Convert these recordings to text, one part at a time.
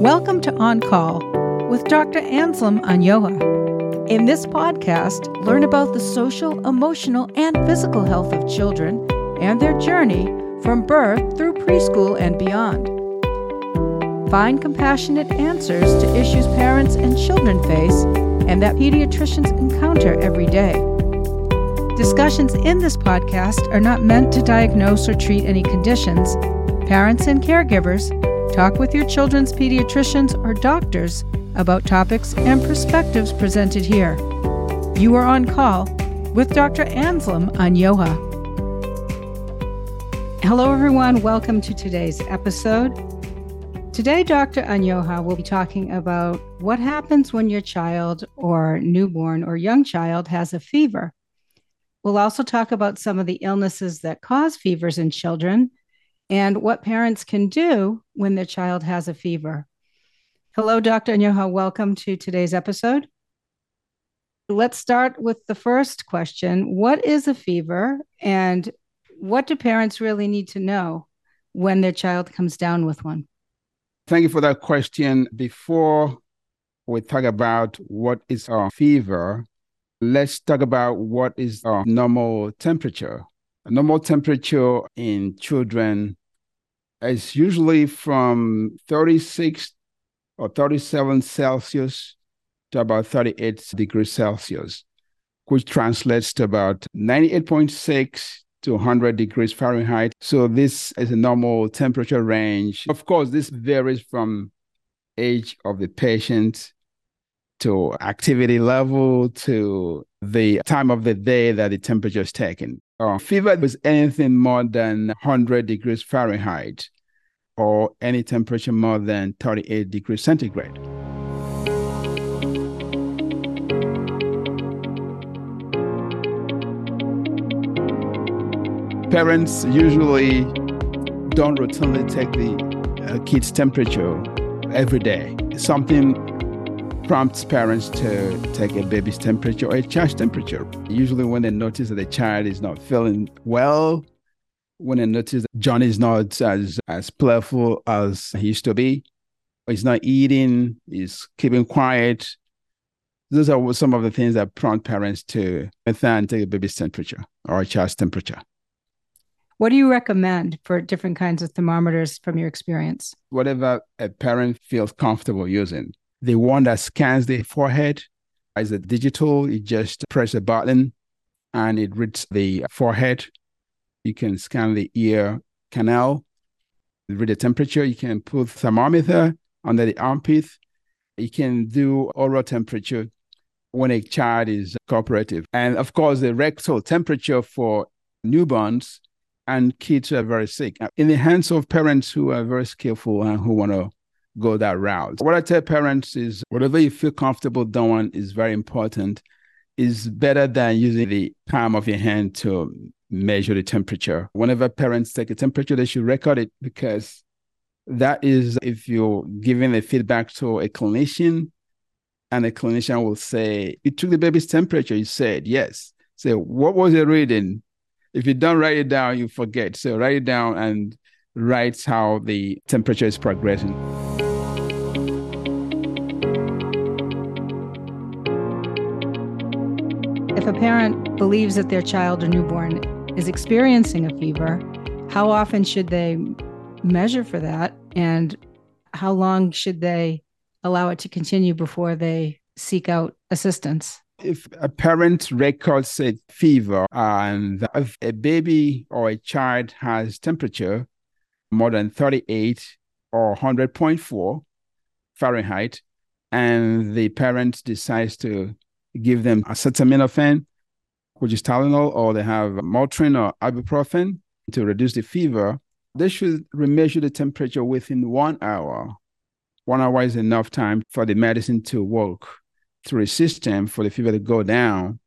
Welcome to On Call with Dr. Anselm Anyoha. In this podcast, learn about the social, emotional, and physical health of children and their journey from birth through preschool and beyond. Find compassionate answers to issues parents and children face and that pediatricians encounter every day. Discussions in this podcast are not meant to diagnose or treat any conditions. Parents and caregivers Talk with your children's pediatricians or doctors about topics and perspectives presented here. You are on call with Dr. Anselm Anyoha. Hello, everyone. Welcome to today's episode. Today, Dr. Anyoha will be talking about what happens when your child or newborn or young child has a fever. We'll also talk about some of the illnesses that cause fevers in children and what parents can do when their child has a fever. Hello, Dr. Anyoha. Welcome to today's episode. Let's start with the first question What is a fever, and what do parents really need to know when their child comes down with one? Thank you for that question. Before we talk about what is a fever, let's talk about what is a normal temperature. A normal temperature in children it's usually from 36 or 37 Celsius to about 38 degrees Celsius, which translates to about 98.6 to 100 degrees Fahrenheit. So this is a normal temperature range. Of course, this varies from age of the patient to activity level to the time of the day that the temperature is taken. Uh, fever was anything more than 100 degrees Fahrenheit or any temperature more than 38 degrees centigrade. Parents usually don't routinely take the uh, kid's temperature every day. Something prompts parents to take a baby's temperature or a child's temperature. Usually, when they notice that the child is not feeling well, when they notice that John is not as, as playful as he used to be, he's not eating, he's keeping quiet. Those are some of the things that prompt parents to and take a baby's temperature or a child's temperature. What do you recommend for different kinds of thermometers from your experience? Whatever a parent feels comfortable using the one that scans the forehead is a digital. You just press a button and it reads the forehead. You can scan the ear canal, read the temperature. You can put thermometer under the armpit. You can do oral temperature when a child is cooperative. And of course, the rectal temperature for newborns and kids who are very sick. In the hands of parents who are very skillful and who want to go that route. What I tell parents is whatever you feel comfortable doing is very important. Is better than using the palm of your hand to measure the temperature. Whenever parents take a temperature, they should record it because that is if you're giving a feedback to a clinician and the clinician will say, You took the baby's temperature. You said, Yes. So, what was it reading? If you don't write it down, you forget. So, write it down and write how the temperature is progressing. A parent believes that their child or newborn is experiencing a fever, how often should they measure for that? And how long should they allow it to continue before they seek out assistance? If a parent records a fever and if a baby or a child has temperature more than 38 or 100.4 Fahrenheit, and the parent decides to give them acetaminophen, which is Tylenol, or they have Motrin or ibuprofen to reduce the fever. They should measure the temperature within one hour. One hour is enough time for the medicine to work through the system for the fever to go down.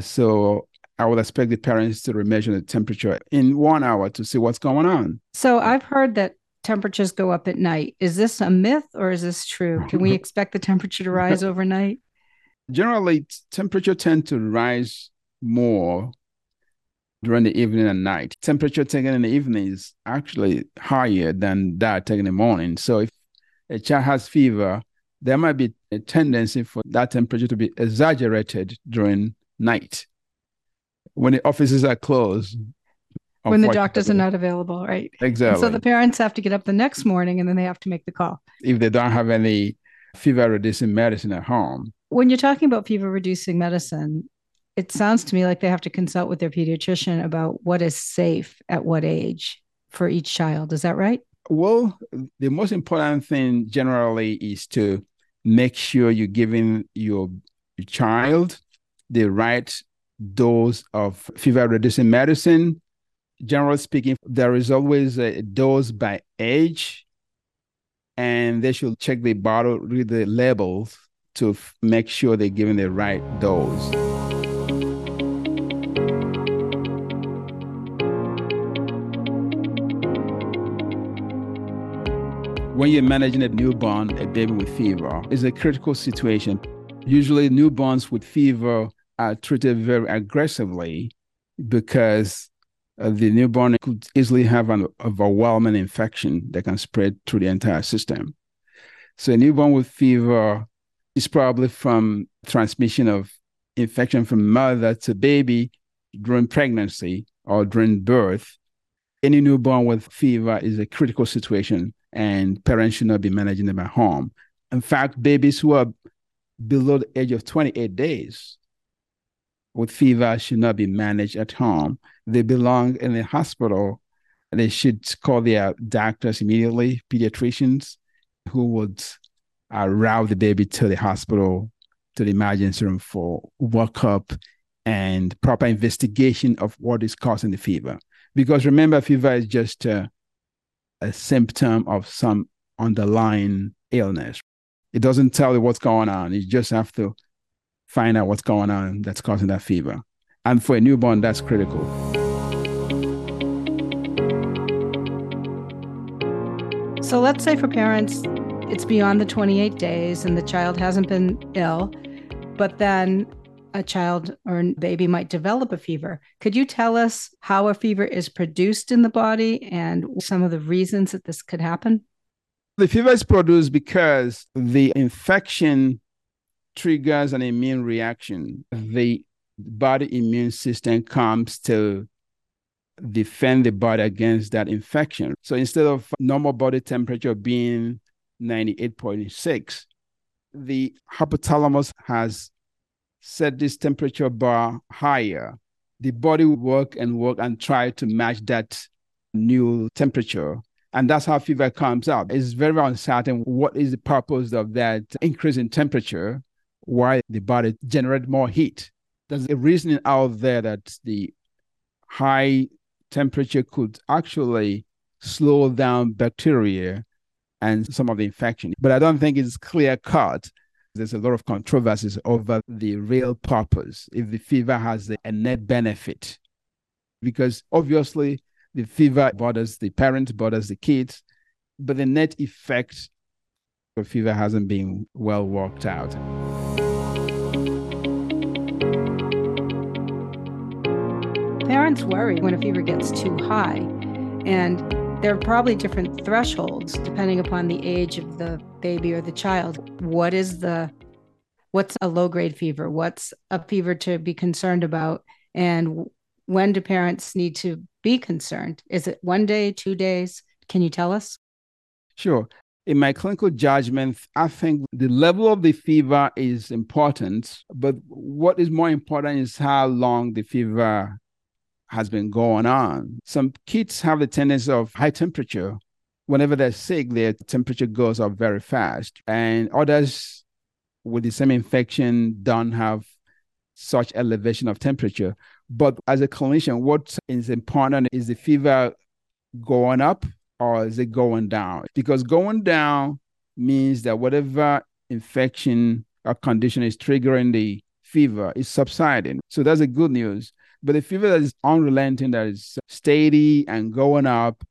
So I would expect the parents to measure the temperature in one hour to see what's going on. So I've heard that temperatures go up at night. Is this a myth or is this true? Can we expect the temperature to rise overnight? generally temperature tend to rise more during the evening and night. Temperature taken in the evening is actually higher than that taken in the morning. So if a child has fever, there might be a tendency for that temperature to be exaggerated during night when the offices are closed. When the doctors are not available, right? Exactly. And so the parents have to get up the next morning and then they have to make the call. If they don't have any fever reducing medicine at home. When you're talking about fever reducing medicine, it sounds to me like they have to consult with their pediatrician about what is safe at what age for each child. Is that right? Well, the most important thing generally is to make sure you're giving your child the right dose of fever reducing medicine. Generally speaking, there is always a dose by age, and they should check the bottle, read the labels to f- make sure they're giving the right dose. When you're managing a newborn, a baby with fever, is a critical situation. Usually, newborns with fever are treated very aggressively because uh, the newborn could easily have an overwhelming infection that can spread through the entire system. So, a newborn with fever is probably from transmission of infection from mother to baby during pregnancy or during birth. Any newborn with fever is a critical situation and parents should not be managing them at home. In fact, babies who are below the age of 28 days with fever should not be managed at home. They belong in the hospital. They should call their doctors immediately, pediatricians, who would uh, route the baby to the hospital, to the emergency room for workup and proper investigation of what is causing the fever. Because remember, fever is just uh, a symptom of some underlying illness. It doesn't tell you what's going on. You just have to find out what's going on that's causing that fever. And for a newborn, that's critical. So let's say for parents, it's beyond the 28 days and the child hasn't been ill, but then a child or a baby might develop a fever. Could you tell us how a fever is produced in the body and some of the reasons that this could happen? The fever is produced because the infection triggers an immune reaction. The body immune system comes to defend the body against that infection. So instead of normal body temperature being 98.6, the hypothalamus has set this temperature bar higher, the body will work and work and try to match that new temperature. And that's how fever comes out. It's very uncertain what is the purpose of that increase in temperature, why the body generate more heat. There's a reasoning out there that the high temperature could actually slow down bacteria and some of the infection. But I don't think it's clear cut there's a lot of controversies over the real purpose, if the fever has a net benefit. Because obviously, the fever bothers the parent, bothers the kids, but the net effect of fever hasn't been well worked out. Parents worry when a fever gets too high, and there are probably different thresholds depending upon the age of the baby or the child. What is the what's a low grade fever? What's a fever to be concerned about? And when do parents need to be concerned? Is it one day, two days? Can you tell us? Sure. In my clinical judgment, I think the level of the fever is important, but what is more important is how long the fever has been going on. Some kids have the tendency of high temperature. Whenever they're sick, their temperature goes up very fast. And others with the same infection don't have such elevation of temperature. But as a clinician, what is important is the fever going up or is it going down? Because going down means that whatever infection or condition is triggering the fever is subsiding. So that's a good news. But the fever that is unrelenting, that is steady and going up,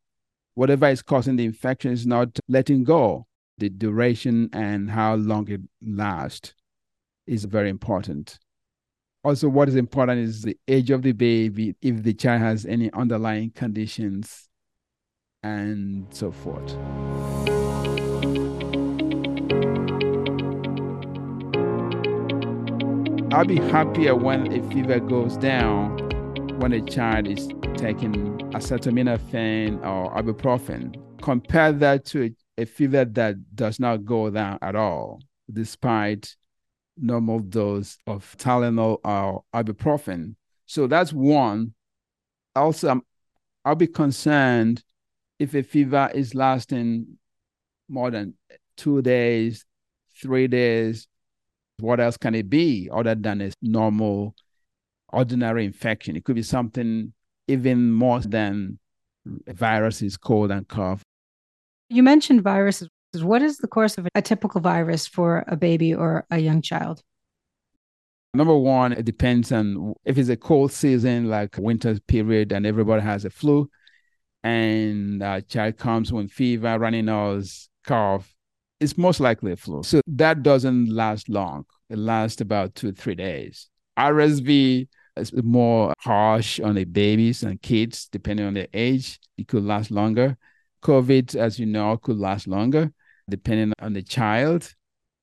whatever is causing the infection is not letting go. The duration and how long it lasts is very important. Also, what is important is the age of the baby, if the child has any underlying conditions, and so forth. I'll be happier when a fever goes down when a child is taking acetaminophen or ibuprofen. Compare that to a, a fever that does not go down at all, despite normal dose of Tylenol or ibuprofen. So that's one. Also, um, I'll be concerned if a fever is lasting more than two days, three days. What else can it be other than a normal, ordinary infection? It could be something even more than viruses, cold and cough. You mentioned viruses. What is the course of a typical virus for a baby or a young child? Number one, it depends on if it's a cold season, like winter period, and everybody has a flu, and a child comes with fever, runny nose, cough, it's most likely a flu. So that doesn't last long. It lasts about two, three days. RSV is more harsh on the babies and kids, depending on their age. It could last longer. COVID, as you know, could last longer, depending on the child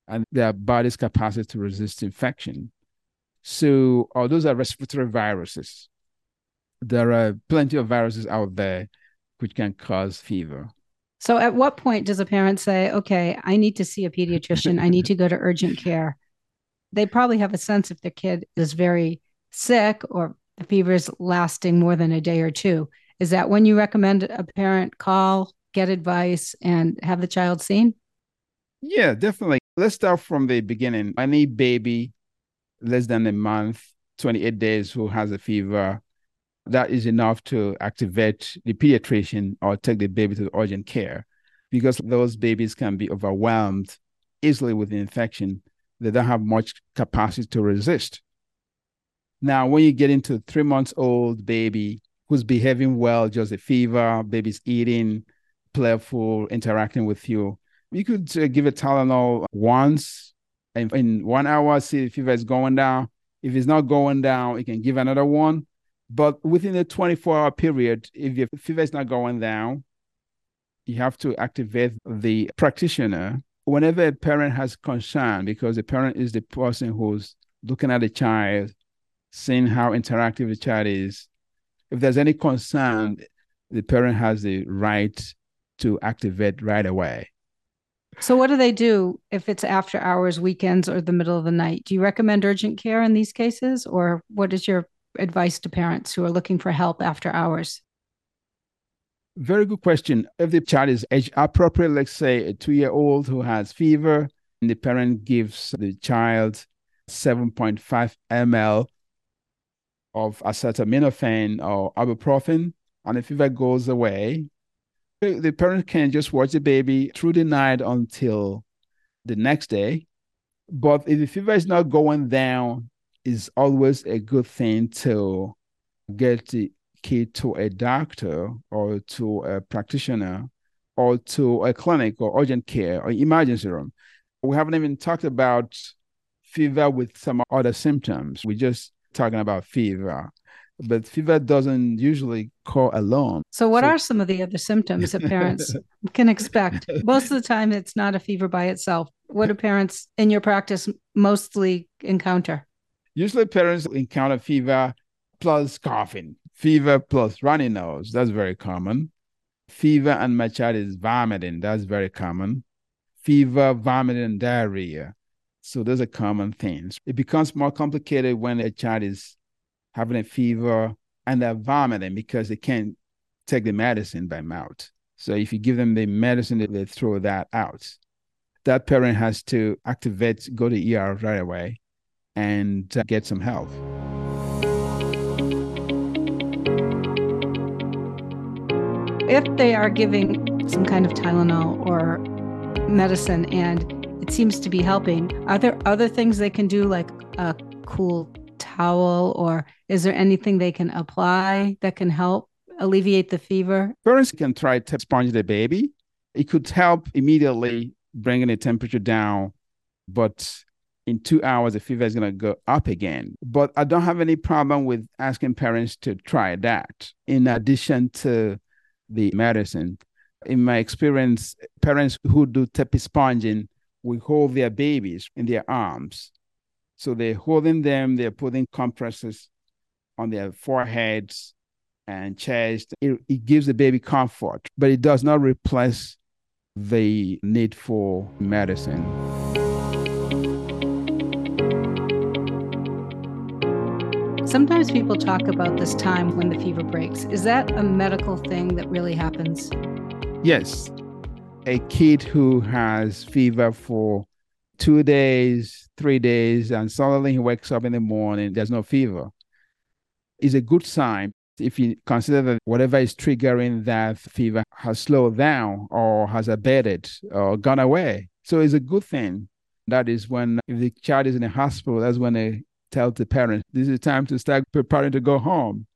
and their body's capacity to resist infection. So, oh, those are respiratory viruses. There are plenty of viruses out there which can cause fever. So, at what point does a parent say, okay, I need to see a pediatrician, I need to go to urgent care? They probably have a sense if their kid is very sick or the fever is lasting more than a day or two. Is that when you recommend a parent call, get advice, and have the child seen? Yeah, definitely. Let's start from the beginning. Any baby less than a month, 28 days who has a fever, that is enough to activate the pediatrician or take the baby to the urgent care because those babies can be overwhelmed easily with the infection. They don't have much capacity to resist. Now, when you get into a three months old baby who's behaving well, just a fever, baby's eating, playful, interacting with you, you could uh, give a Tylenol once and in one hour, see if fever is going down. If it's not going down, you can give another one but within a 24 hour period, if your fever is not going down, you have to activate the practitioner. Whenever a parent has concern, because the parent is the person who's looking at the child, seeing how interactive the child is, if there's any concern, the parent has the right to activate right away. So, what do they do if it's after hours, weekends, or the middle of the night? Do you recommend urgent care in these cases, or what is your advice to parents who are looking for help after hours? Very good question. If the child is age appropriate, let's say a two year old who has fever, and the parent gives the child 7.5 ml of acetaminophen or ibuprofen, and the fever goes away, the parent can just watch the baby through the night until the next day. But if the fever is not going down is always a good thing to get the kid to a doctor or to a practitioner or to a clinic or urgent care or emergency room. We haven't even talked about fever with some other symptoms. We're just talking about fever. But fever doesn't usually call alone. So, what so, are some of the other symptoms that parents can expect? Most of the time, it's not a fever by itself. What do parents in your practice mostly encounter? Usually parents encounter fever plus coughing, fever plus runny nose. That's very common. Fever and my child is vomiting. That's very common. Fever, vomiting, and diarrhea. So those are common things. It becomes more complicated when a child is having a fever and they're vomiting because they can't take the medicine by mouth. So if you give them the medicine, they throw that out. That parent has to activate, go to ER right away and get some help. If they are giving some kind of Tylenol or medicine and it seems to be helping, are there other things they can do, like a cool towel, or is there anything they can apply that can help alleviate the fever? Parents can try to sponge the baby. It could help immediately bringing the temperature down, but in two hours, the fever is going to go up again. But I don't have any problem with asking parents to try that in addition to the medicine. In my experience, parents who do tepid sponging will hold their babies in their arms. So they're holding them, they're putting compresses on their foreheads and chest. It, it gives the baby comfort, but it does not replace the need for medicine. Sometimes people talk about this time when the fever breaks. Is that a medical thing that really happens? Yes. A kid who has fever for two days, three days, and suddenly he wakes up in the morning, there's no fever, is a good sign. If you consider that whatever is triggering that fever has slowed down or has abated or gone away. So it's a good thing. That is when, if the child is in a hospital, that's when they tell the parents, this is time to start preparing to go home.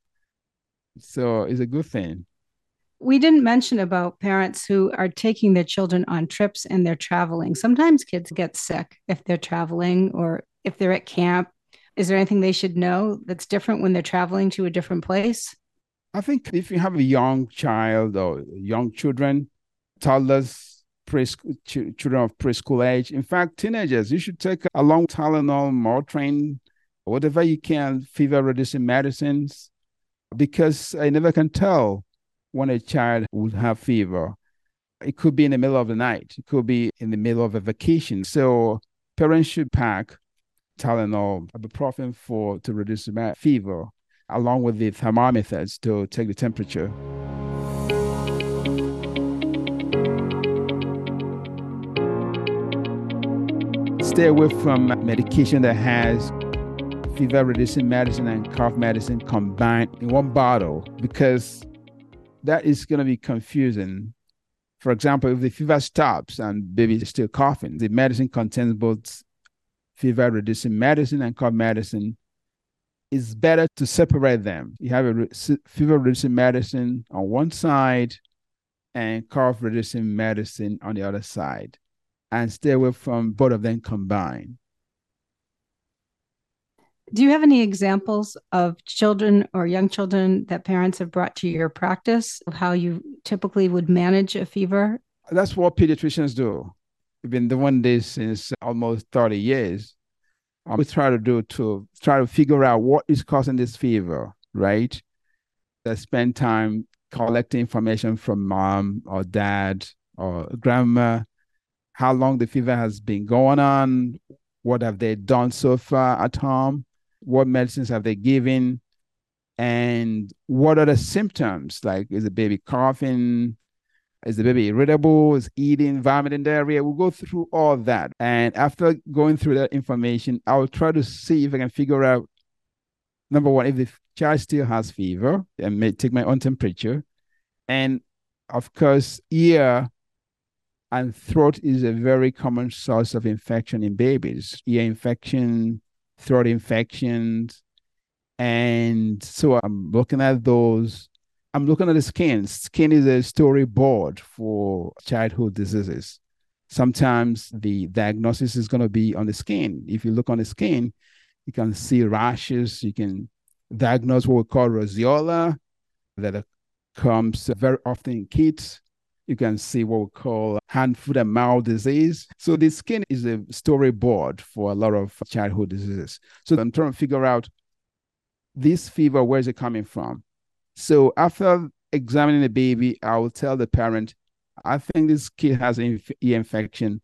So it's a good thing. We didn't mention about parents who are taking their children on trips and they're traveling. Sometimes kids get sick if they're traveling or if they're at camp. Is there anything they should know that's different when they're traveling to a different place? I think if you have a young child or young children, toddlers, preschool, ch- children of preschool age, in fact, teenagers, you should take a long Tylenol, Motrin, whatever you can, fever reducing medicines, because I never can tell when a child would have fever. It could be in the middle of the night, it could be in the middle of a vacation. So parents should pack Tylenol, ibuprofen for to reduce fever, along with the thermometers to take the temperature. Stay away from medication that has fever reducing medicine and cough medicine combined in one bottle because that is going to be confusing. For example, if the fever stops and baby is still coughing, the medicine contains both fever reducing medicine and cough medicine. It's better to separate them. You have a re- fever reducing medicine on one side and cough reducing medicine on the other side, and stay away from both of them combined. Do you have any examples of children or young children that parents have brought to your practice of how you typically would manage a fever? That's what pediatricians do. We've been doing this since almost 30 years. Um, we try to do to try to figure out what is causing this fever, right? That spend time collecting information from mom or dad or grandma, how long the fever has been going on, what have they done so far at home, what medicines have they given, and what are the symptoms? Like, is the baby coughing? Is the baby irritable? Is eating, vomiting, diarrhea? We'll go through all that. And after going through that information, I'll try to see if I can figure out number one, if the child still has fever, and may take my own temperature. And of course, ear and throat is a very common source of infection in babies. Ear infection, throat infections. And so I'm looking at those. I'm looking at the skin. Skin is a storyboard for childhood diseases. Sometimes the diagnosis is going to be on the skin. If you look on the skin, you can see rashes. You can diagnose what we call roseola that comes very often in kids you can see what we call hand, foot, and mouth disease. So the skin is a storyboard for a lot of childhood diseases. So I'm trying to figure out this fever, where is it coming from? So after examining the baby, I will tell the parent, I think this kid has an ear infection.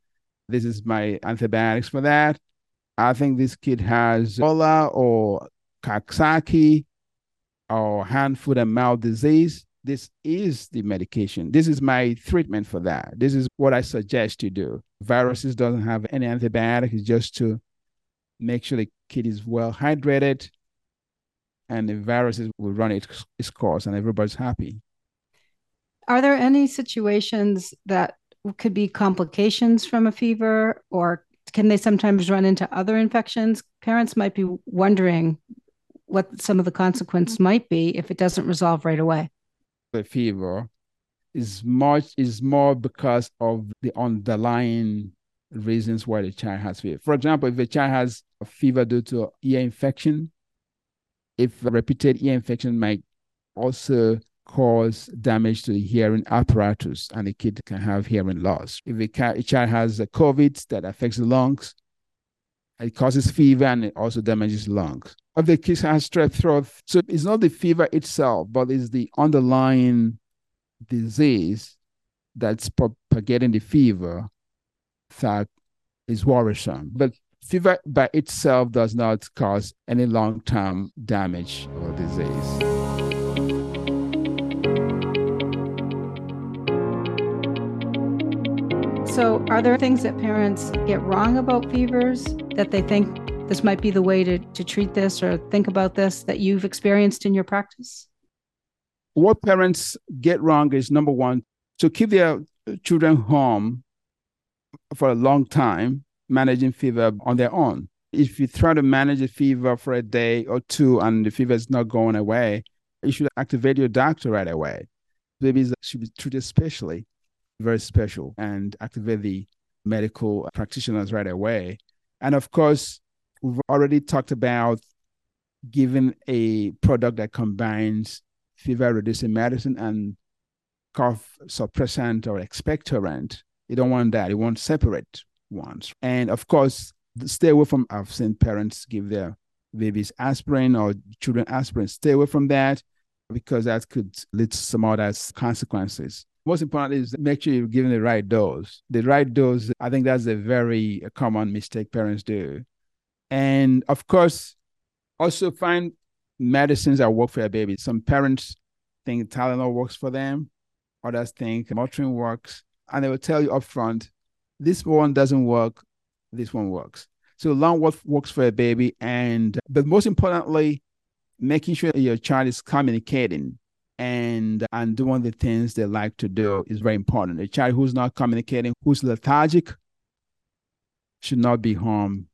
This is my antibiotics for that. I think this kid has Ebola or Coxsackie or hand, foot, and mouth disease this is the medication. This is my treatment for that. This is what I suggest you do. Viruses doesn't have any antibiotics, just to make sure the kid is well hydrated and the viruses will run its, its course and everybody's happy. Are there any situations that could be complications from a fever or can they sometimes run into other infections? Parents might be wondering what some of the consequences might be if it doesn't resolve right away the fever is much is more because of the underlying reasons why the child has fever. For example, if a child has a fever due to ear infection, if repeated ear infection might also cause damage to the hearing apparatus and the kid can have hearing loss. If a, child has a COVID that affects the lungs, It causes fever and it also damages lungs. If the kid has strep throat, so it's not the fever itself, but it's the underlying disease that's propagating the fever that is worrisome. But fever by itself does not cause any long term damage or disease. So, are there things that parents get wrong about fevers that they think this might be the way to, to treat this or think about this that you've experienced in your practice? What parents get wrong is number one, to keep their children home for a long time, managing fever on their own. If you try to manage a fever for a day or two and the fever is not going away, you should activate your doctor right away. Babies should be treated specially very special and activate the medical practitioners right away. And of course, we've already talked about giving a product that combines fever reducing medicine and cough suppressant or expectorant. You don't want that. You want separate ones. And of course, stay away from, I've seen parents give their babies aspirin or children aspirin. Stay away from that because that could lead to some other consequences most important is make sure you're giving the right dose. The right dose, I think that's a very common mistake parents do. And of course, also find medicines that work for your baby. Some parents think Tylenol works for them, others think Motrin works, and they will tell you upfront, this one doesn't work, this one works. So learn what works for a baby, and but most importantly, making sure your child is communicating and and doing the things they like to do is very important. A child who's not communicating, who's lethargic, should not be home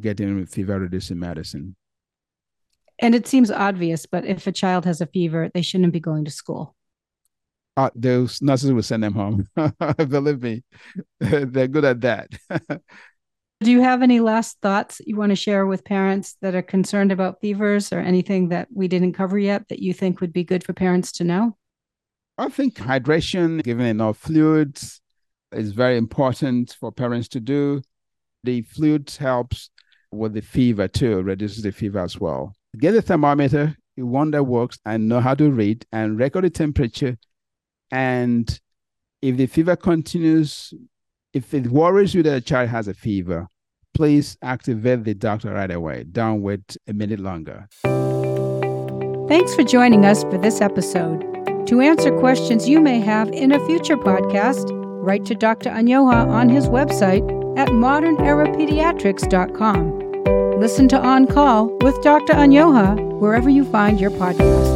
getting fever reducing medicine. And it seems obvious, but if a child has a fever, they shouldn't be going to school. Uh, those nurses will send them home. Believe me, they're good at that. Do you have any last thoughts you want to share with parents that are concerned about fevers or anything that we didn't cover yet that you think would be good for parents to know? I think hydration, giving enough fluids, is very important for parents to do. The fluids helps with the fever too, reduces the fever as well. Get a thermometer, one that works, and know how to read and record the temperature. And if the fever continues, if it worries you that a child has a fever, please activate the doctor right away. Don't wait a minute longer. Thanks for joining us for this episode. To answer questions you may have in a future podcast, write to Dr. Anyoha on his website at modernerapediatrics.com. Listen to On Call with Dr. Anyoha wherever you find your podcasts.